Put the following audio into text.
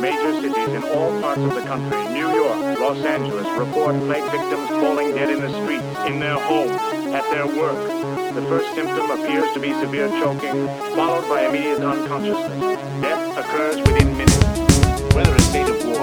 Major cities in all parts of the country, New York, Los Angeles, report plague victims falling dead in the streets, in their homes, at their work. The first symptom appears to be severe choking, followed by immediate unconsciousness. Death occurs within minutes. Whether a state of war